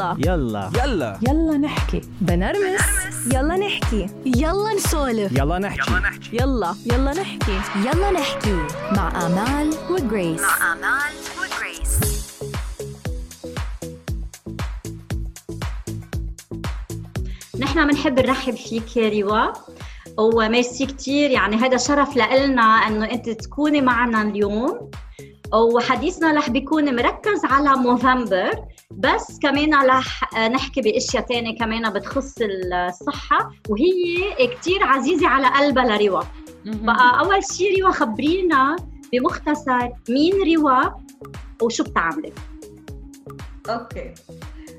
يلا. يلا. يلا. يلا نحكي. بنرمس. يلا نحكي. يلا نسولف. يلا نحكي. يلا يلا. نحكي. يلا نحكي. مع آمال وجريس. مع آمال وجريس. نحن بنحب نرحب فيك يا روا وميرسي كثير يعني هذا شرف لنا إنه أنت تكوني معنا اليوم. وحديثنا رح بيكون مركز على نوفمبر بس كمان رح نحكي بأشياء ثانية كمان بتخص الصحة وهي كثير عزيزة على قلبها لروا بقى أول شيء روا خبرينا بمختصر مين روا وشو بتعملي. أوكي.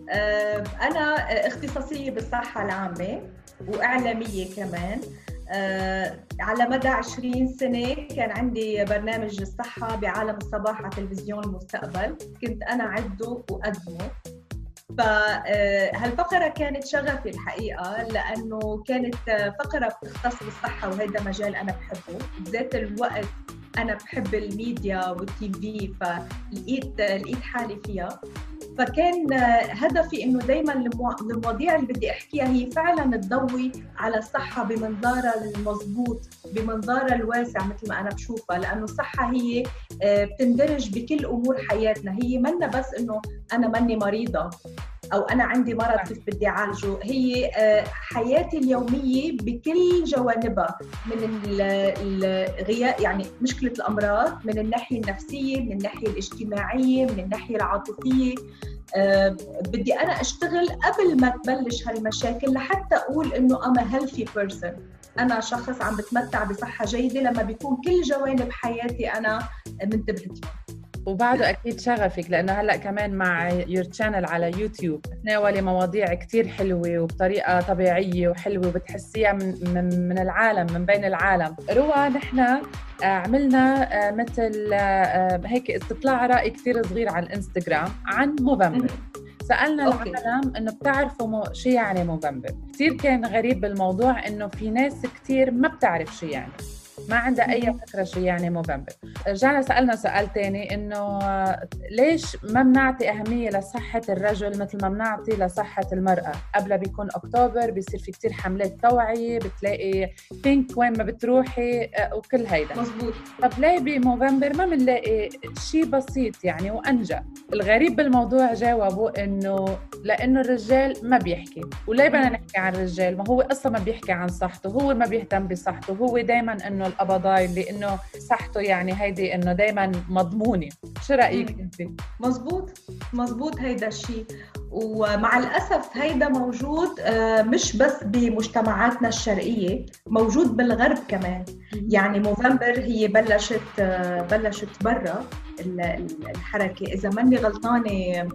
آه، أنا اختصاصية بالصحة العامة وإعلامية كمان. على مدى 20 سنة كان عندي برنامج الصحة بعالم الصباح على تلفزيون المستقبل. كنت أنا عده وأقدمه فهالفقرة كانت شغفي الحقيقة لأنه كانت فقرة بتختص بالصحة وهذا مجال أنا بحبه. بذات الوقت أنا بحب الميديا والتي في فلقيت لقيت حالي فيها. فكان هدفي إنه دائما المواضيع اللي بدي أحكيها هي فعلا تضوي على الصحة بمنظارها المضبوط بمنظارها الواسع مثل ما أنا بشوفها. لأنه الصحة هي بتندرج بكل أمور حياتنا. هي منا بس إنه أنا ماني مريضة. أو أنا عندي مرض كيف بدي أعالجه. هي حياتي اليومية بكل جوانبها. من الغياء يعني مشكلة الأمراض من الناحية النفسية من الناحية الاجتماعية من الناحية العاطفية. أه بدي أنا أشتغل قبل ما تبلش هالمشاكل لحتى أقول إنه أنا healthy person أنا شخص عم بتمتع بصحة جيدة لما بيكون كل جوانب حياتي أنا منتبهت لهم وبعده أكيد شغفك لأنه هلأ كمان مع your channel على يوتيوب تناولي مواضيع كتير حلوة وبطريقة طبيعية وحلوة وبتحسيها من من, من العالم من بين العالم. روى نحن عملنا مثل هيك استطلاع رأي كثير صغير على الانستغرام عن موفمبر سألنا okay. العالم إنه بتعرفوا مو... شو يعني موفمبر كثير كان غريب بالموضوع إنه في ناس كثير ما بتعرف شو يعني. ما عندها أي فكرة شو يعني موفمبر. رجعنا سألنا سؤال ثاني إنه ليش ما بنعطي أهمية لصحة الرجل مثل ما بنعطي لصحة المرأة؟ قبلها بيكون أكتوبر بيصير في كتير حملات توعية بتلاقي pink وين ما بتروحي وكل هيدا. مزبوط طب ليه بموفمبر ما بنلاقي شيء بسيط يعني وانجا الغريب بالموضوع جاوبوا إنه لأنه الرجال ما بيحكي. وليه بدنا نحكي عن الرجال؟ ما هو أصلا ما بيحكي عن صحته هو ما بيهتم بصحته هو دائما إنه القبضاي لأنه صحته يعني هيدي إنه دائما مضمونة. شو رأيك انت مزبوط. مزبوط هيدا الشيء ومع الأسف هيدا موجود مش بس بمجتمعاتنا الشرقية موجود بالغرب كمان. يعني موفمبر هي بلشت بلشت برا الحركة. إذا ماني غلطانة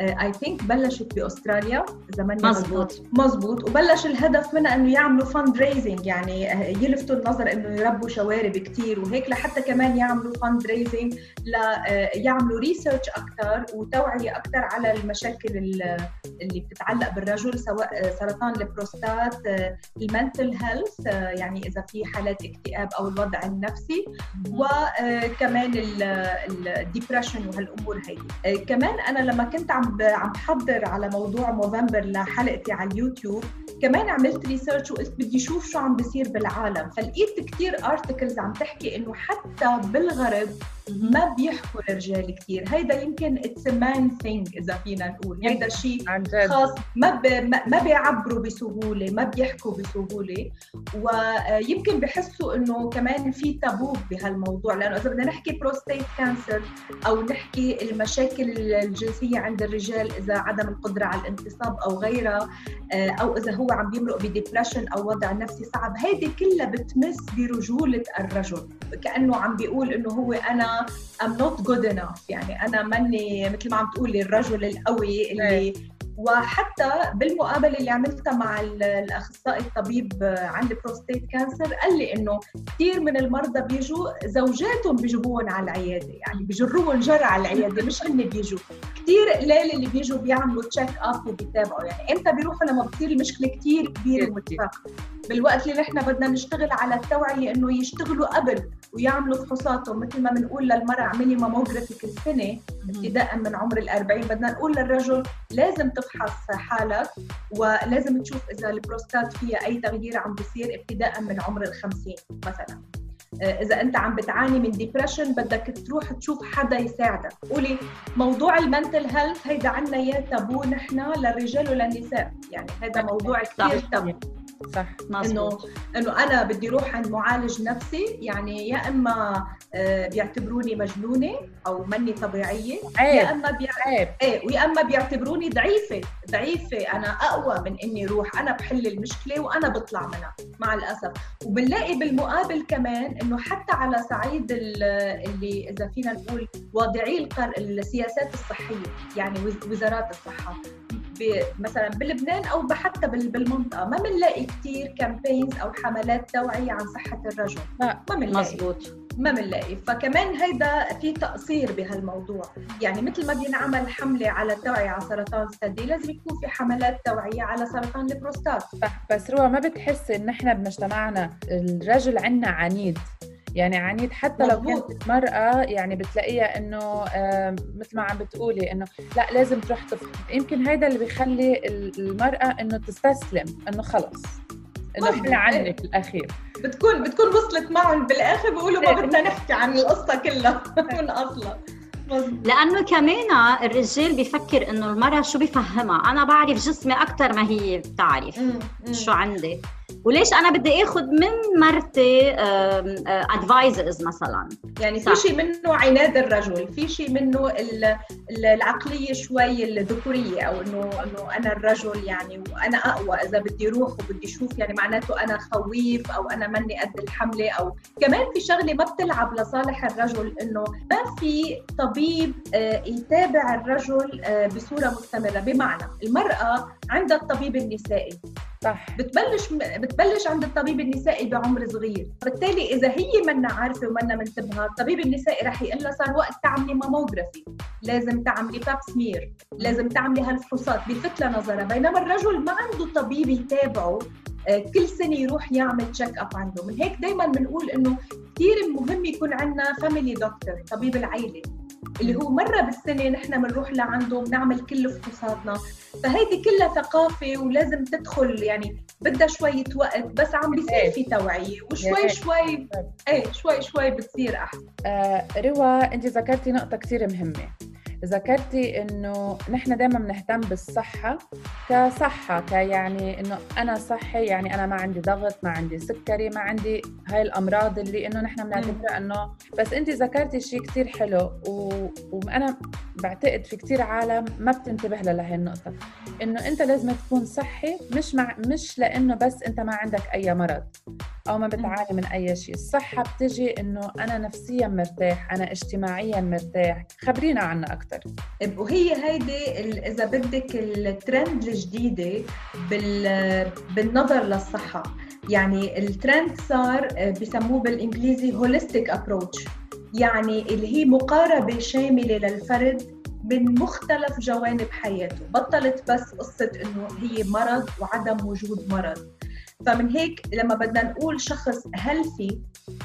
I think بلشت باستراليا اذا ماني مزبوط مزبوط وبلش الهدف منها إنه يعملوا fundraising يعني يلفتوا النظر إنه يربوا شوارب كثير وهيك لحتى كمان يعملوا fundraising ليعملوا research أكثر وتوعية أكثر على المشاكل اللي بتتعلق بالرجل سواء سرطان البروستات ال mental health يعني إذا في حالات اكتئاب أو الوضع النفسي وكمان ال depression وهالأمور هي كمان أنا لما كنت عم عم بحضر على موضوع موفمبر لحلقتي على اليوتيوب. كمان عملت research وقلت بدي أشوف شو عم بيصير بالعالم. فلقيت كثير articles عم تحكي إنه حتى بالغرب ما بيحكوا الرجال كثير هيدا يمكن it's man thing إذا فينا نقول. هيدا شيء خاص. ما ب... ما بيعبروا بسهولة ما بيحكوا بسهولة. ويمكن بحسوا إنه كمان في تابو بهالموضوع. لأنه إذا بدنا نحكي prostate cancer أو نحكي المشاكل الجنسية عند الرجال إذا عدم القدرة على الانتصاب أو غيرها أو إذا هو عم بيمرق ب depression أو وضع نفسي صعب هيدي كلها بتمس برجولة الرجل. كأنه عم بيقول إنه هو أنا I'm not good enough. يعني أنا ماني مثل ما عم تقولي الرجل القوي اللي وحتى بالمقابله اللي عملتها مع الأخصائي الطبيب عند prostate cancer قال لي إنه كثير من المرضى بيجوا زوجاتهم بيجيبوهم على العيادة يعني بيجروهم جر على العيادة مش هن بيجوا. كثير قليل اللي بيجوا بيعملوا check up وبيتابعوا يعني إمتى بيروحوا لما بتصير المشكلة كثير كبيرة ومتفاقمة. بالوقت اللي نحن بدنا نشتغل على التوعية إنه يشتغلوا قبل ويعملوا فحوصاتهم مثل ما بنقول للمرأة اعملي mammography كل سنة ابتداء من عمر الأربعين بدنا نقول للرجل لازم تفحص حالك ولازم تشوف إذا البروستات فيها أي تغيير عم بيصير ابتداء من عمر الخمسين مثلا. آه، إذا أنت عم بتعاني من depression بدك تروح تشوف حدا يساعدك. قولي موضوع ال mental health هيدا عنا اياه تابو نحن للرجال وللنساء. يعني هذا موضوع كثير تابو. صح إنه إنه أنا بدي أروح عند معالج نفسي يعني يا إما آه، بيعتبروني مجنونة أو مني طبيعية عيب يا اما بيعتبر إيه ويا إما بيعتبروني ضعيفة ضعيفة. أنا أقوى من إني أروح أنا بحل المشكلة وأنا بطلع منها مع الأسف. وبنلاقي بالمقابل كمان إنه حتى على صعيد اللي إذا فينا نقول واضعي القر السياسات الصحية يعني وزارات الصحة. مثلا بلبنان أو حتى بالمنطقة. ما بنلاقي كثير كامبينز أو حملات توعية عن صحة الرجل. لا ما بنلاقي. مزبوط ما بنلاقي. فكمان هيدا في تقصير بهالموضوع. يعني مثل ما بينعمل حملة على التوعيه على سرطان الثدي لازم يكون في حملات توعية على سرطان البروستات. بس روى ما بتحسي إن إحنا بمجتمعنا الرجل عنا عنيد؟ يعني عنيد حتى لو كانت مرأة يعني بتلاقيها إنه مثل ما عم بتقولي إنه لا لازم تروح تفحص يمكن هيدا اللي بيخلي المرأة إنه تستسلم إنه خلص إنه إحنا عنك الأخير. بتكون بتكون وصلت معهم بالآخر بيقولوا ما بدنا نحكي عن القصة كلها من أصلا. لأنه كمان الرجال بيفكر إنه المرأة شو بفهمها؟ أنا بعرف جسمي أكثر ما هي بتعرف شو عندي. وليش أنا بدي آخذ من مرتي ادفايزرز مثلا؟ يعني في شيء منه عناد الرجل في شيء منه العقلية شوي الذكورية أو انه إنه أنا الرجل يعني وأنا أقوى إذا بدي أروح وبدي أشوف يعني معناته أنا خويف أو أنا مني قد الحملة أو كمان في شغلة ما بتلعب لصالح الرجل إنه ما في طبيب آه، يتابع الرجل آه، بصورة مستمره بمعنى المرأة عندها الطبيب النسائي. صح. بتبلش بتبلش عند الطبيب النسائي بعمر صغير. بالتالي إذا هي منا عارفة ومنا منتبهه الطبيب النسائي رح يقول لها صار وقت تعملي mammography لازم تعملي pap smear. لازم تعملي هالفحوصات بلفت لنظرها بينما الرجل ما عنده طبيب يتابعه آه، كل سنة يروح يعمل check up عنده. من هيك دائما بنقول إنه كثير مهم يكون عندنا family doctor طبيب العائله اللي هو مرة بالسنة نحن بنروح لعنده بنعمل كل فحوصاتنا فهيدي كلها ثقافة ولازم تدخل يعني بدها شوية وقت بس عم بيصير إيه. في توعية. وشوي شوي إيه. شوي شوي بتصير أحسن. آه روى انت ذكرتي نقطة كثير مهمة. ذكرتي إنه نحن دائما بنهتم بالصحة كصحة كيعني إنه أنا صحي يعني أنا ما عندي ضغط ما عندي سكري ما عندي هاي الأمراض اللي إنه نحن بنعتبرها إنه بس انت ذكرتي شيء كثير حلو و... وأنا بعتقد في كثير عالم ما بتنتبه لهي النقطة. إنه أنت لازم تكون صحي مش مع مش لإنه بس أنت ما عندك أي مرض أو ما بتعاني من أي شيء الصحة بتجي إنه أنا نفسيا مرتاح أنا اجتماعيا مرتاح. خبرينا عنها أكثر وهي هيدي إذا بدك الترند الجديدة بالنظر للصحة. يعني الترند صار آه، بسموه بالإنجليزي holistic approach يعني اللي هي مقاربة شاملة للفرد من مختلف جوانب حياته. بطلت بس قصة إنه هي مرض وعدم وجود مرض. فمن هيك لما بدنا نقول شخص healthy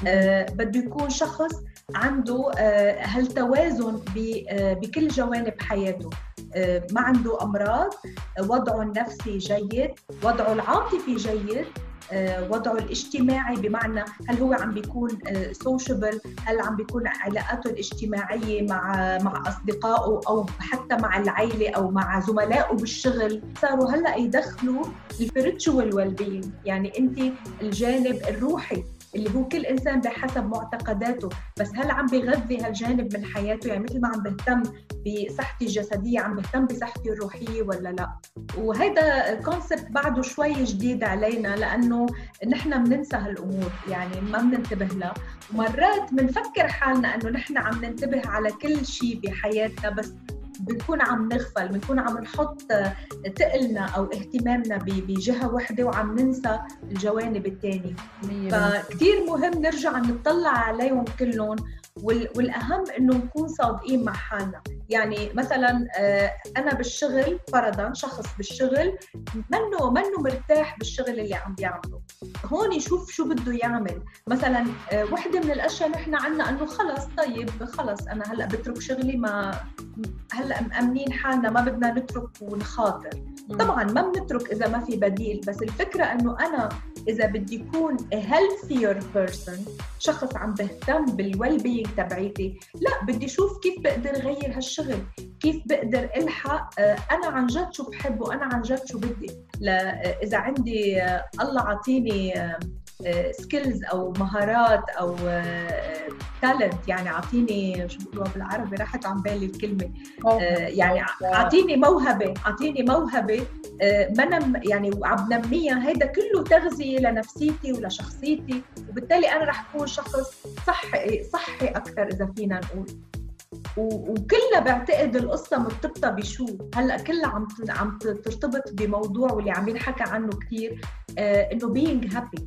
آه بده يكون شخص عنده آه هالتوازن آه بكل جوانب حياته؟ آه ما عنده أمراض وضعه النفسي جيد وضعه العاطفي جيد آه، وضعه الاجتماعي بمعنى هل هو عم بيكون sociable آه، هل عم بيكون علاقاته الاجتماعية مع مع أصدقائه أو حتى مع العائله أو مع زملائه بالشغل؟ صاروا هلأ يدخلوا ال spiritual well being الجانب الروحي. اللي هو كل إنسان بحسب معتقداته بس هل عم بغذي هالجانب من حياته؟ يعني مثل ما عم بهتم بصحتي الجسدية عم بهتم بصحتي الروحية ولا لا؟ وهذا كونسبت بعده شوي جديد علينا لأنه نحن بننسى هالأمور يعني ما بننتبه لها. ومرات بنفكر حالنا إنه نحن عم ننتبه على كل شيء بحياتنا بس بنكون عم نغفل بنكون عم نحط تقلنا أو اهتمامنا بجهة وحدة وعم ننسى الجوانب الثانية فكتير مهم نرجع نطلع عليهم كلهم والأهم إنه نكون صادقين مع حالنا. يعني مثلا آه، أنا بالشغل فرضا شخص بالشغل منه منه مرتاح بالشغل اللي عم بيعمله. هون يشوف شو بده يعمل. مثلا آه، وحدة من الأشياء نحن عنا إنه خلص طيب خلص أنا هلأ بترك شغلي ما هلأ مأمنين حالنا ما بدنا نترك ونخاطر. طبعا ما بنترك إذا ما في بديل بس الفكرة إنه أنا إذا بدي a healthier person شخص عم بهتم بال well being تبعيتي. لا بدي أشوف كيف بقدر غير هالشغل كيف بقدر إلحق آه، أنا عن جد شو بحب وأنا عن جد شو بدي. آه، إذا عندي آه، الله عطيني skills أو مهارات أو talent يعني أعطيني شو بيقولوها بالعربي؟ راحت عن بالي الكلمة. يعني أعطيني موهبة أعطيني موهبة ما يعني وعم نميها. هيدا كله تغذية لنفسيتي ولشخصيتي. وبالتالي أنا رح أكون شخص صحي صحي أكثر إذا فينا نقول. وكلها بعتقد القصة مرتبطة بشو؟ هلأ كلها عم عم ترتبط بموضوع واللي عم ينحكى عنه كثير آه إنه being happy.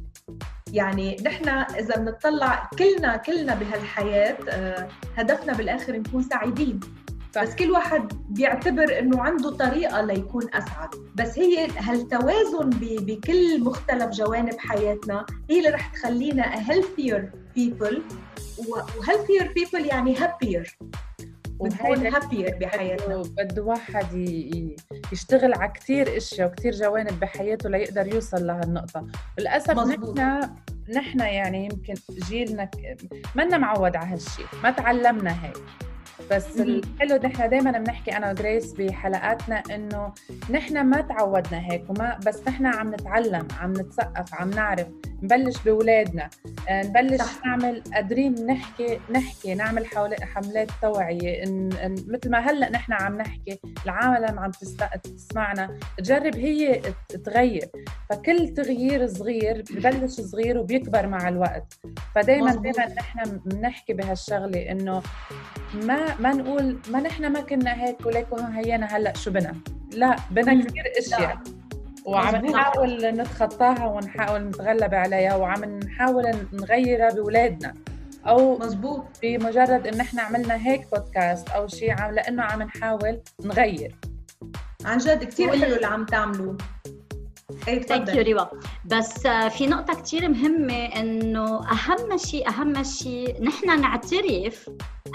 يعني نحن إذا بنطلع كلنا كلنا بهالحياة آه هدفنا بالآخر نكون سعيدين. بس كل واحد بيعتبر إنه عنده طريقة ليكون أسعد. بس هي هالتوازن بكل مختلف جوانب حياتنا هي اللي رح تخلينا healthier people. و healthier people يعني happier. بنكون هابير بحياتنا. بده واحد يشتغل على كثير إشياء وكثير جوانب بحياته ليقدر يوصل لهالنقطة. للأسف نحن نحن يعني يمكن جيلنا منا معود على هالشيء ما تعلمنا هيك. بس الحلو نحن دائما بنحكي أنا وجريس بحلقاتنا إنه نحن ما تعودنا هيك وما بس نحن عم نتعلم عم نتثقف عم نعرف نبلش بأولادنا آه، نبلش صح. نعمل قادرين نحكي نحكي نعمل حملات توعية إن إن مثل ما هلأ نحن عم نحكي العالم عم تسمعنا تجرب هي تغير. فكل تغيير صغير ببلش صغير وبيكبر مع الوقت. فدائما دائما نحن بنحكي بهالشغلة إنه ما ما نقول ما نحن ما كنا هيك وليك هينا هلا شو بنا لا بنا كثير أشياء. وعم نحاول نتخطاها ونحاول نتغلب عليها وعم نحاول نغيرها باولادنا أو مزبوط بمجرد إن إحنا عملنا هيك بودكاست أو شيء عم لأنه عم نحاول نغير. عن جد كثير حلو اللي عم تعملوه. ثانك يو ريوا بس آه، في نقطة كثير مهمة إنه أهم شيء أهم شيء نحن نعترف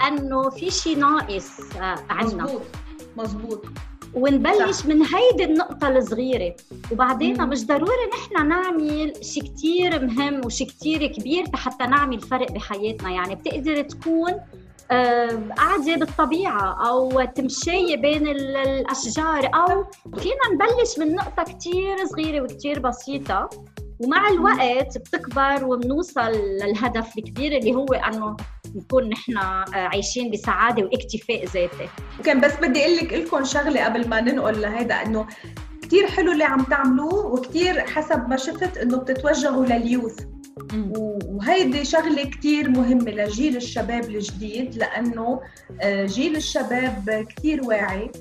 إنه في شيء ناقص آه، عندنا مزبوط مزبوط ونبلش صح. من هيدي النقطة الصغيرة. وبعدين مم. مش ضروري نحن نعمل شيء كتير مهم وشيء كتير كبير حتى نعمل فرق بحياتنا. يعني بتقدر تكون قاعدة بالطبيعة أو تمشي بين الأشجار أو فينا نبلش من نقطة كتير صغيرة وكتير بسيطة. ومع الوقت بتكبر وبنوصل للهدف الكبير اللي هو إنه نكون نحن آه، عايشين بسعادة واكتفاء ذاتي. وكان بس بدي أقول لك لكم شغلة قبل ما ننقل لهيدا إنه كثير حلو اللي عم تعملوه وكثير حسب ما شفت إنه بتتوجهوا لليوث. وهيدي شغلة كتير مهمة لجيل الشباب الجديد لأنه آه، جيل الشباب كتير واعي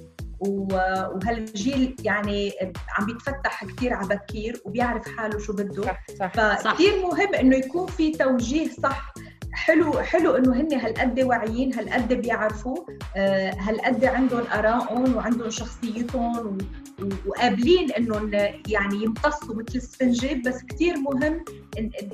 وهالجيل يعني عم بيتفتح كثير على بكير وبيعرف حاله شو بده. صح صح فكثير مهم إنه يكون في توجيه صح حلو حلو إنه هن هالقد واعيين هالقد بيعرفوا آه، هالقد عندهم آرائهم وعندهم شخصيتهم وقابلين إنهم يعني يمتصوا مثل السفنجة. بس كثير مهم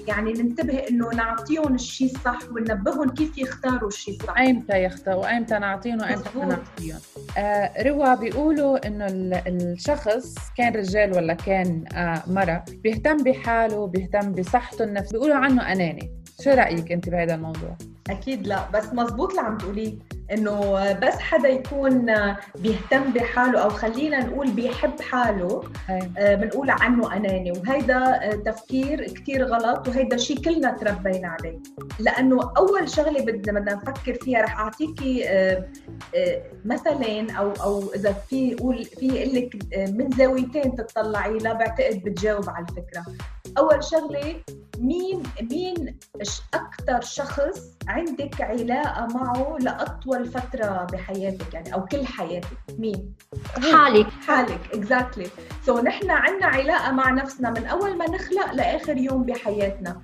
يعني ننتبه إنه نعطيهم الشيء الصح وننبههم كيف يختاروا الشيء الصح. أيمتى يختاروا؟ وايمتى نعطيهم وأيمتى نعطيهم؟ آه روا بيقولوا إنه الشخص كان رجال ولا كان آه مرة بيهتم بحاله بيهتم بصحته النفسية. بيقولوا عنه أناني. شو رأيك أنت بهذا الموضوع؟ أكيد لا بس مزبوط اللي عم تقوليه. إنه بس حدا يكون بيهتم بحاله أو خلينا نقول بيحب حاله آه، بنقول عنه أناني. وهيدا تفكير كثير غلط وهيدا شيء كلنا تربينا عليه. لأنه أول شغلة بدنا بدنا نفكر فيها رح اعطيكي آه، آه، مثلين أو أو إذا في قول في أقول لك من زاويتين تطلعي لا بعتقد بتجاوب على الفكرة. أول شغلة مين مين أكثر شخص عندك علاقة معه لأطول فترة بحياتك يعني أو كل حياتك. مين؟ حالك. حالك exactly so نحن عندنا علاقة مع نفسنا من أول ما نخلق لآخر يوم بحياتنا.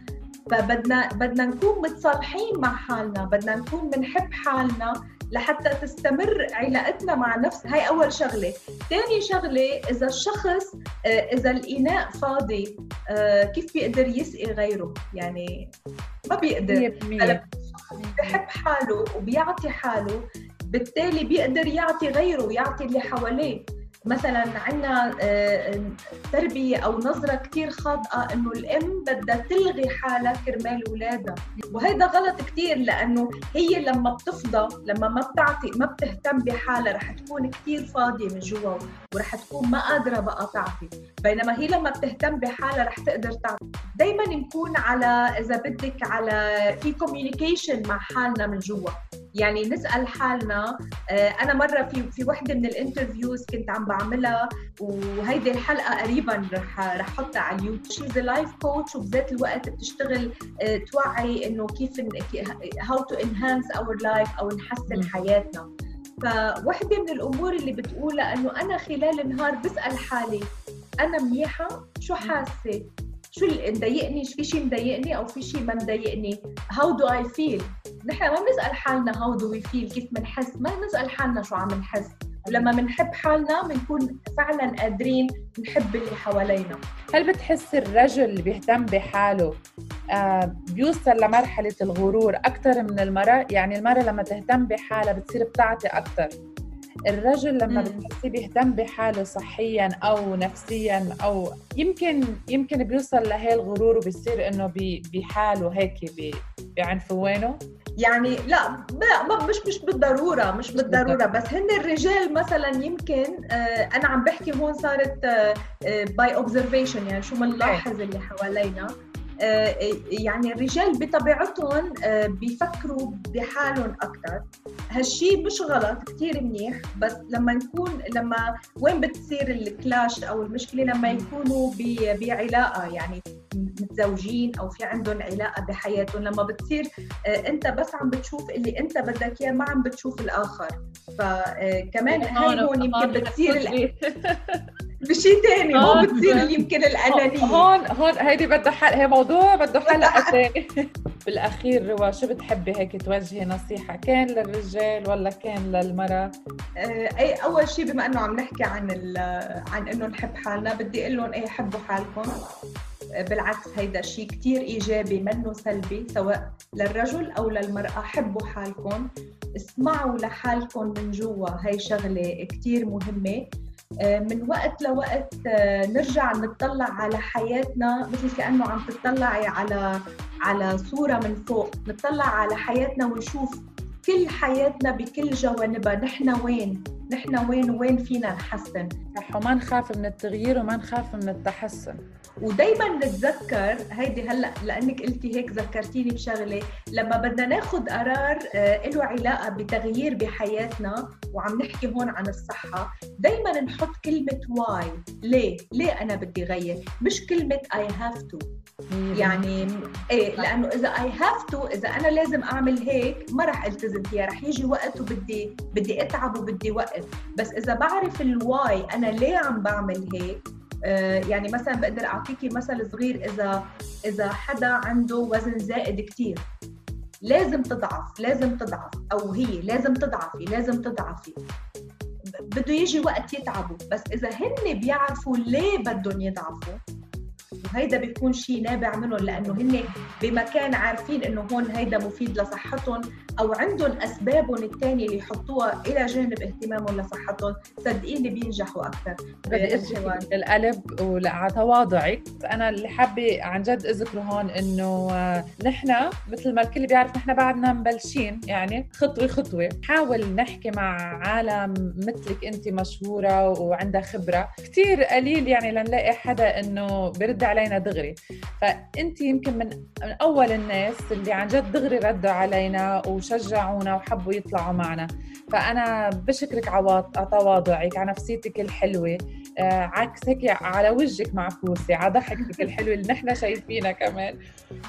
فبدنا بدنا نكون متصالحين مع حالنا بدنا نكون بنحب حالنا لحتى تستمر علاقتنا مع نفس. هاي أول شغلة. ثاني شغلة إذا الشخص آه، إذا الإناء فاضي آه، كيف بيقدر يسقي غيره؟ يعني ما بيقدر. 100% بحب حاله وبيعطي حاله بالتالي بيقدر يعطي غيره ويعطي اللي حواليه. مثلا عندنا تربية أو نظرة كتير خاطئة إنه الأم بدها تلغي حالها كرمال أولادها وهذا غلط كتير لأنه هي لما بتفضى لما ما بتعطي ما بتهتم بحالها رح تكون كتير فاضية من جوا ورح تكون ما قادرة بقى تعطي. بينما هي لما بتهتم بحالها رح تقدر تعطي. دايما نكون على إذا بدك على في كوميونيكيشن مع حالنا من جوا. يعني نسأل حالنا. آه، أنا مرة في في وحدة من ال interviews كنت عم بعملها وهيدي الحلقة قريبا رح رح احطها على اليوتيوب. life coach وبذات الوقت بتشتغل آه، توعي إنه كيف how to enhance our life أو نحسن حياتنا. فوحدة من الأمور اللي بتقولها إنه أنا خلال النهار بسأل حالي أنا منيحة؟ شو حاسة؟ شو اللي مضايقني؟ في شيء مضايقني أو في شيء ما مضايقني؟ how do I feel نحن ما بنسأل حالنا how do we feel كيف بنحس ما بنسأل حالنا شو عم نحس. ولما بنحب حالنا بنكون فعلا قادرين نحب اللي حوالينا. هل بتحس الرجل اللي بيهتم بحاله آه بيوصل لمرحلة الغرور أكثر من المرأة؟ يعني المرأة لما تهتم بحالها بتصير بتعطي أكثر الرجل لما بتحسيه بيهتم بحاله صحيا أو نفسيا أو يمكن يمكن بيوصل لهي الغرور وبيصير إنه بحاله هيك بعنفوانه. يعني لا لا مش مش بالضرورة مش بالضرورة. بس هن الرجال مثلا يمكن آه أنا عم بحكي هون صارت by آه observation يعني شو بنلاحظ اللي حوالينا. آه، يعني الرجال بطبيعتهم آه، بيفكروا بحالهم أكثر هالشيء مش غلط كثير منيح بس لما نكون لما وين بتصير ال clash أو المشكلة؟ لما يكونوا بعلاقة يعني متزوجين أو في عندهم علاقة بحياتهم. لما بتصير آه، أنت بس عم بتشوف اللي أنت بدك إياه ما عم بتشوف الآخر. فكمان هاي هون يمكن بتصير بشيء ثاني مو بتصير يمكن الأنانية. هون هون هيدي بدها حل هي موضوع بده حلقة ثانية بالأخير روا شو بتحبي هيك توجهي نصيحة؟ كان للرجال ولا كان للمرأة؟ آه، أي أول شيء بما إنه عم نحكي عن عن إنه نحب حالنا بدي أقول لهم إيه حبوا حالكم. آه، بالعكس هيدا شيء كثير إيجابي منه سلبي سواء للرجل أو للمرأة حبوا حالكم. اسمعوا لحالكم من جوا هي شغلة كثير مهمة. آه، من وقت لوقت آه، نرجع نطلع على حياتنا مثل كأنه عم تطلعي على على صورة من فوق. نطلع على حياتنا ونشوف كل حياتنا بكل جوانبها. نحن وين؟ نحن وين؟ وين فينا نحسن؟ صح وما نخاف من التغيير وما نخاف من التحسن. ودايما نتذكر هيدي هلأ لأنك قلتي هيك ذكرتيني بشغلة لما بدنا ناخذ قرار آه، له علاقة بتغيير بحياتنا وعم نحكي هون عن الصحة دايما نحط كلمة why ليه؟ ليه أنا بدي غير؟ مش كلمة I have to يعني إيه لأنه إذا I have to إذا أنا لازم أعمل هيك ما رح التزم فيها رح يجي وقت وبدي بدي أتعب وبدي وقت. بس إذا بعرف الواي أنا ليه عم بعمل هيك آه، يعني مثلا بقدر أعطيكي مثل صغير إذا إذا حدا عنده وزن زائد كثير لازم تضعف لازم تضعف. أو هي لازم تضعفي لازم تضعفي. بده يجي وقت يتعبوا. بس إذا هن بيعرفوا ليه بدهم يضعفوا وهيدا بيكون شيء نابع منهم لأنه هن بمكان عارفين إنه هون هيدا مفيد لصحتهم. أو عندهم اسبابهم الثانية اللي يحطوها إلى جانب اهتمامهم لصحتهم صدقيني بينجحوا أكثر. القلب وعلى تواضعك. أنا اللي حابة عن جد أذكره هون إنه نحن مثل ما الكل بيعرف نحن بعدنا مبلشين يعني خطوة خطوة حاول نحكي مع عالم مثلك أنت مشهورة وعندها خبرة. كثير قليل يعني لنلاقي حدا إنه برد علينا دغري. فأنت يمكن من, من أول الناس اللي عن جد دغري ردوا علينا وشجعونا وحبوا يطلعوا معنا. فأنا بشكرك على تواضعك على نفسيتك الحلوة. آه عكس هيك على وجهك معكوسة على ضحكتك الحلوة اللي نحن شايفينها كمان.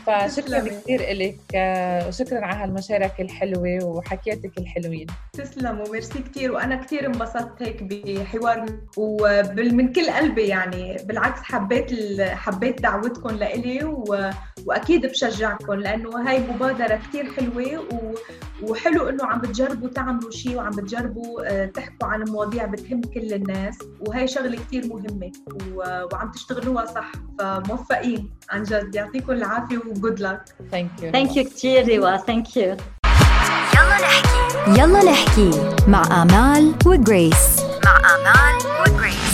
فشكرا كثير لك آه وشكرا على هالمشاركة الحلوة وحكياتك الحلوين. تسلموا ميرسي كثير وأنا كثير انبسطت هيك بحوار ومن كل قلبي يعني. بالعكس حبيت حبيت دعوتكم لإلي و... وأكيد بشجعكم لأنه هاي مبادرة كثير حلوة و... وحلو إنه عم بتجربوا تعملوا شيء وعم بتجربوا آه، تحكوا عن مواضيع بتهم كل الناس وهي شغلة كثير مهمة وعم تشتغلوها صح فموفقين عن جد. يعطيكم العافية وجود لك thank you thank you كثير روى thank you يلا نحكي. يلا نحكي مع آمال وجريس. مع آمال وجريس.